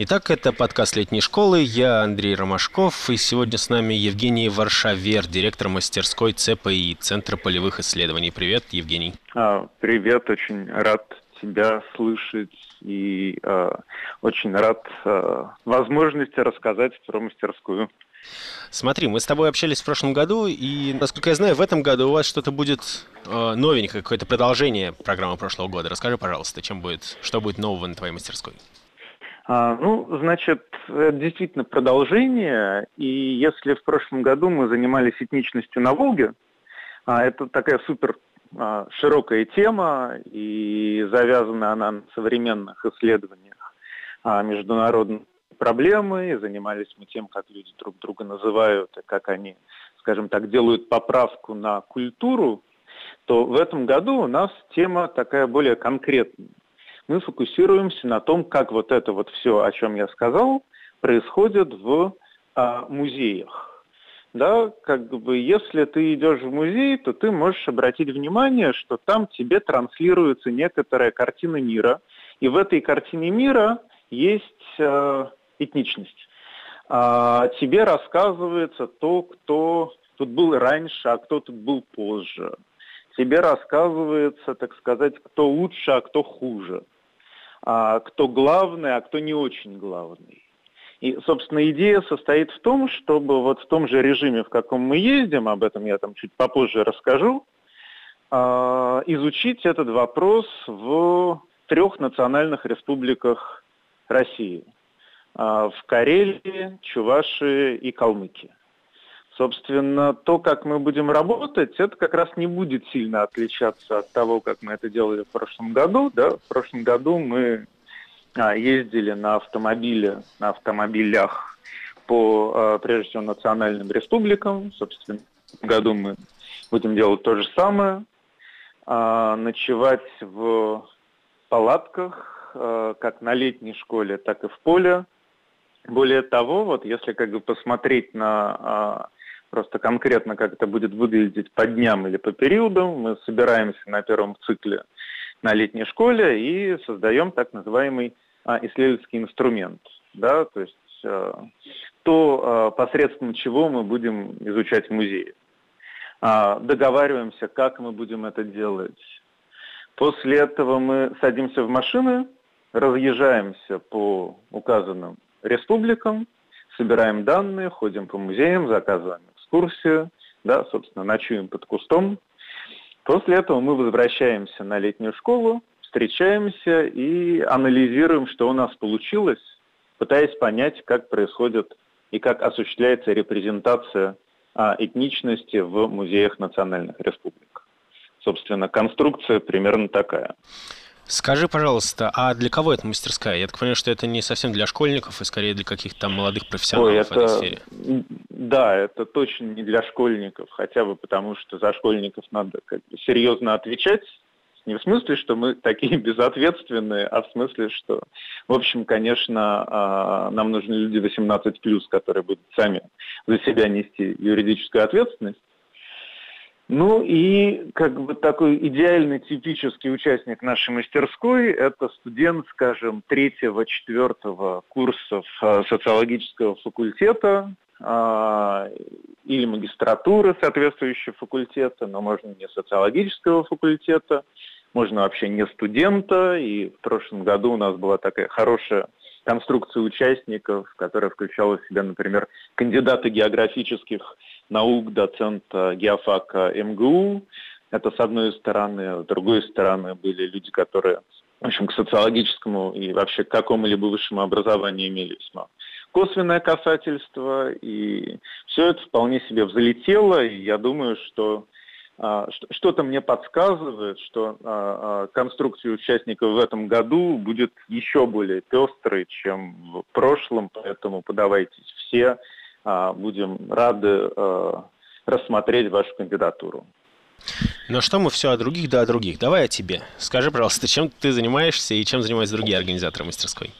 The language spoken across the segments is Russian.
Итак, это подкаст летней школы. Я Андрей Ромашков, и сегодня с нами Евгений Варшавер, директор мастерской ЦПИ, Центра полевых исследований. Привет, Евгений. А, привет, очень рад тебя слышать и э, очень рад э, возможности рассказать про мастерскую. Смотри, мы с тобой общались в прошлом году, и, насколько я знаю, в этом году у вас что-то будет э, новенькое, какое-то продолжение программы прошлого года. Расскажи, пожалуйста, чем будет, что будет нового на твоей мастерской? А, ну, значит, это действительно продолжение. И если в прошлом году мы занимались этничностью на Волге, а, это такая супер а, широкая тема, и завязана она на современных исследованиях международной проблемы, и занимались мы тем, как люди друг друга называют, и как они, скажем так, делают поправку на культуру, то в этом году у нас тема такая более конкретная мы фокусируемся на том, как вот это вот все, о чем я сказал, происходит в а, музеях. Да, как бы, если ты идешь в музей, то ты можешь обратить внимание, что там тебе транслируется некоторая картина мира, и в этой картине мира есть э, этничность. А, тебе рассказывается то, кто тут был раньше, а кто тут был позже. Тебе рассказывается, так сказать, кто лучше, а кто хуже кто главный, а кто не очень главный. И, собственно, идея состоит в том, чтобы вот в том же режиме, в каком мы ездим, об этом я там чуть попозже расскажу, а, изучить этот вопрос в трех национальных республиках России. А, в Карелии, Чувашии и Калмыкии. Собственно, то, как мы будем работать, это как раз не будет сильно отличаться от того, как мы это делали в прошлом году. Да? В прошлом году мы а, ездили на автомобиле, на автомобилях по, а, прежде всего, национальным республикам. Собственно, в году мы будем делать то же самое. А, ночевать в палатках, как на летней школе, так и в поле. Более того, вот если как бы посмотреть на просто конкретно, как это будет выглядеть по дням или по периодам. Мы собираемся на первом цикле на летней школе и создаем так называемый а, исследовательский инструмент. Да? То есть а, то, а, посредством чего мы будем изучать в музее. А, договариваемся, как мы будем это делать. После этого мы садимся в машины, разъезжаемся по указанным республикам, собираем данные, ходим по музеям, заказываем экскурсию, да, собственно, ночуем под кустом. После этого мы возвращаемся на летнюю школу, встречаемся и анализируем, что у нас получилось, пытаясь понять, как происходит и как осуществляется репрезентация а, этничности в музеях национальных республик. Собственно, конструкция примерно такая. Скажи, пожалуйста, а для кого эта мастерская? Я так понимаю, что это не совсем для школьников, и скорее для каких-то там молодых профессионалов Ой, это, в этой сфере. Да, это точно не для школьников, хотя бы потому, что за школьников надо как бы серьезно отвечать. Не в смысле, что мы такие безответственные, а в смысле, что, в общем, конечно, а, нам нужны люди 18+, которые будут сами за себя нести юридическую ответственность. Ну и как бы такой идеальный типический участник нашей мастерской – это студент, скажем, третьего-четвертого курсов э, социологического факультета а, или магистратуры соответствующего факультета, но можно не социологического факультета, можно вообще не студента. И в прошлом году у нас была такая хорошая конструкция участников, которая включала в себя, например, кандидата географических наук, доцента геофака МГУ. Это с одной стороны. С другой стороны были люди, которые в общем, к социологическому и вообще к какому-либо высшему образованию имели весьма косвенное касательство, и все это вполне себе взлетело, и я думаю, что что-то мне подсказывает, что а, а, конструкция участников в этом году будет еще более пестрой, чем в прошлом, поэтому подавайтесь все, будем рады рассмотреть вашу кандидатуру. Но что мы все о других, да о других. Давай о тебе. Скажи, пожалуйста, чем ты занимаешься и чем занимаются другие организаторы мастерской?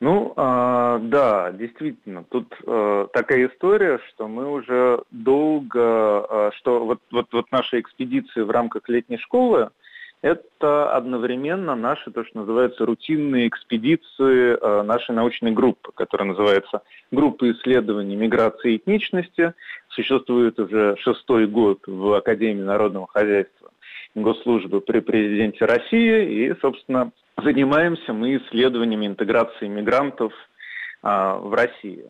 Ну, э, да, действительно, тут э, такая история, что мы уже долго, э, что вот, вот, вот наша экспедиция в рамках летней школы, это одновременно наши, то, что называется, рутинные экспедиции э, нашей научной группы, которая называется «Группа исследований миграции и этничности». Существует уже шестой год в Академии народного хозяйства госслужбы при президенте России. И, собственно, занимаемся мы исследованиями интеграции мигрантов а, в России.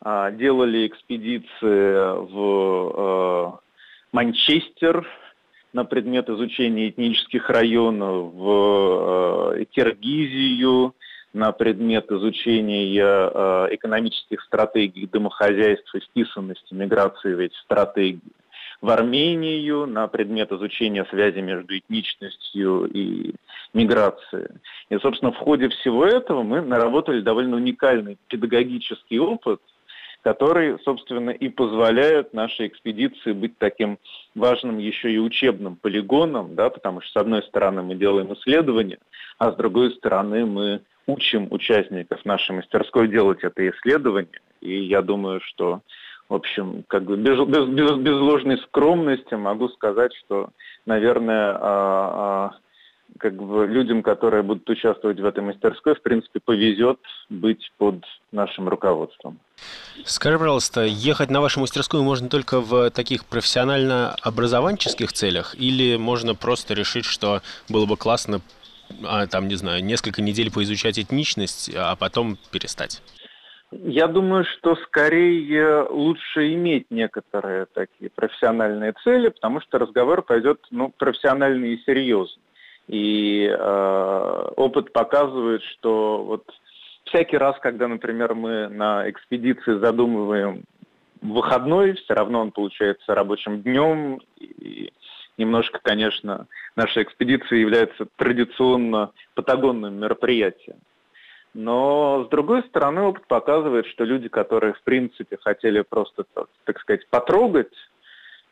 А, делали экспедиции в э, Манчестер, на предмет изучения этнических районов в э, Киргизию, на предмет изучения э, экономических стратегий домохозяйства, вписанности миграции в эти стратегии, в Армению, на предмет изучения связи между этничностью и миграцией. И, собственно, в ходе всего этого мы наработали довольно уникальный педагогический опыт – который, собственно, и позволяет нашей экспедиции быть таким важным еще и учебным полигоном, да, потому что, с одной стороны, мы делаем исследования, а с другой стороны, мы учим участников нашей мастерской делать это исследование. И я думаю, что в общем, как бы без, без, без, без ложной скромности могу сказать, что, наверное, а, а, как бы людям, которые будут участвовать в этой мастерской, в принципе, повезет быть под нашим руководством. Скажи, пожалуйста, ехать на вашу мастерскую можно только в таких профессионально-образованческих целях или можно просто решить, что было бы классно, а, там, не знаю, несколько недель поизучать этничность, а потом перестать? Я думаю, что скорее лучше иметь некоторые такие профессиональные цели, потому что разговор пойдет ну, профессиональный и серьезный. И э, опыт показывает, что вот всякий раз, когда, например, мы на экспедиции задумываем выходной, все равно он получается рабочим днем. И немножко, конечно, наша экспедиция является традиционно патагонным мероприятием. Но, с другой стороны, опыт показывает, что люди, которые, в принципе, хотели просто, так сказать, потрогать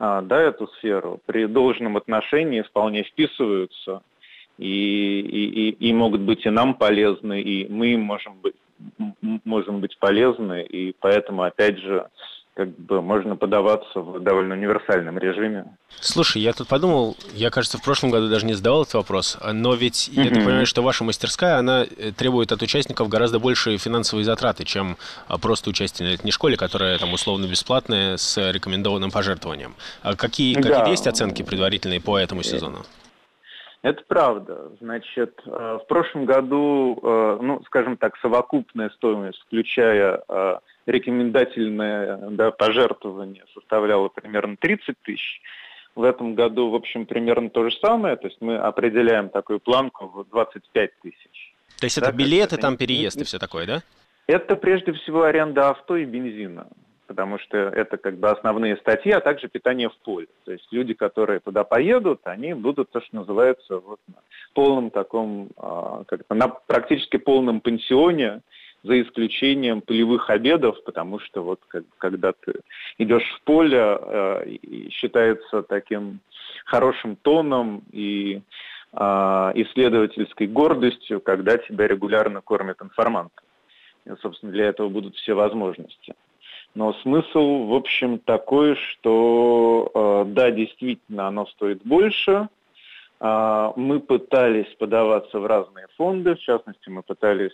а, да, эту сферу, при должном отношении вполне вписываются. И, и, и, и могут быть и нам полезны, и мы можем быть, можем быть полезны, и поэтому, опять же, как бы можно подаваться в довольно универсальном режиме. Слушай, я тут подумал, я, кажется, в прошлом году даже не задавал этот вопрос, но ведь mm-hmm. я так понимаю, что ваша мастерская, она э, требует от участников гораздо большие финансовые затраты, чем а, просто участие на летней школе, которая там условно бесплатная с рекомендованным пожертвованием. А какие, какие да. есть оценки предварительные по этому сезону? Это правда. Значит, э, в прошлом году, э, ну, скажем так, совокупная стоимость, включая э, рекомендательное да, пожертвование, составляла примерно 30 тысяч. В этом году, в общем, примерно то же самое. То есть мы определяем такую планку в 25 тысяч. То есть да, это билеты, там переезд и все такое, да? Это прежде всего аренда авто и бензина потому что это как бы основные статьи, а также питание в поле. То есть люди, которые туда поедут, они будут то, что называется вот на полном таком, а, как-то на практически полном пансионе, за исключением полевых обедов, потому что вот как, когда ты идешь в поле, э, считается таким хорошим тоном и э, исследовательской гордостью, когда тебя регулярно кормят информантом. И, собственно, для этого будут все возможности. Но смысл, в общем, такой, что э, да, действительно, оно стоит больше. Э, мы пытались подаваться в разные фонды, в частности, мы пытались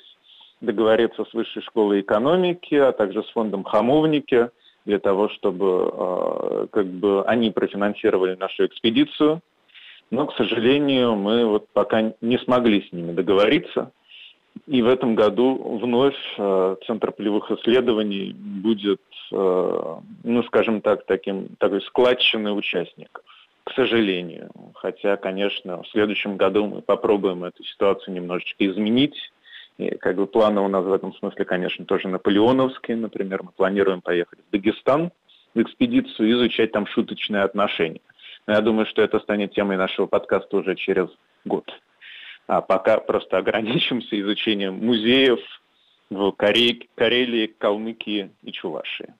договориться с Высшей школой экономики, а также с фондом «Хамовники», для того, чтобы э, как бы они профинансировали нашу экспедицию. Но, к сожалению, мы вот пока не смогли с ними договориться. И в этом году вновь э, Центр полевых исследований будет, э, ну, скажем так, таким, такой складчиной участников, к сожалению. Хотя, конечно, в следующем году мы попробуем эту ситуацию немножечко изменить. И как бы планы у нас в этом смысле, конечно, тоже наполеоновские. Например, мы планируем поехать в Дагестан в экспедицию и изучать там шуточные отношения. Но я думаю, что это станет темой нашего подкаста уже через год. А пока просто ограничимся изучением музеев в Коре... Карелии, Калмыкии и Чувашии.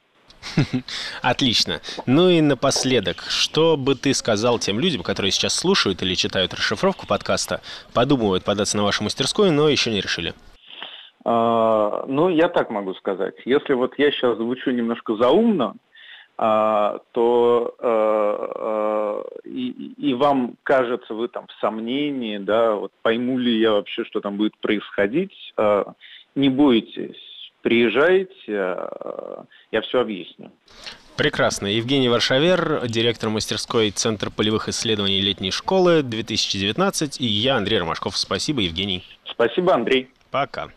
Отлично. Ну и напоследок, что бы ты сказал тем людям, которые сейчас слушают или читают расшифровку подкаста, подумывают податься на вашу мастерскую, но еще не решили? А, ну, я так могу сказать. Если вот я сейчас звучу немножко заумно, то э, э, и, и вам кажется, вы там в сомнении, да, вот пойму ли я вообще, что там будет происходить, э, не бойтесь, приезжайте, я все объясню. Прекрасно. Евгений Варшавер, директор мастерской Центр полевых исследований летней школы 2019. И я, Андрей Ромашков. Спасибо, Евгений. Спасибо, Андрей. Пока.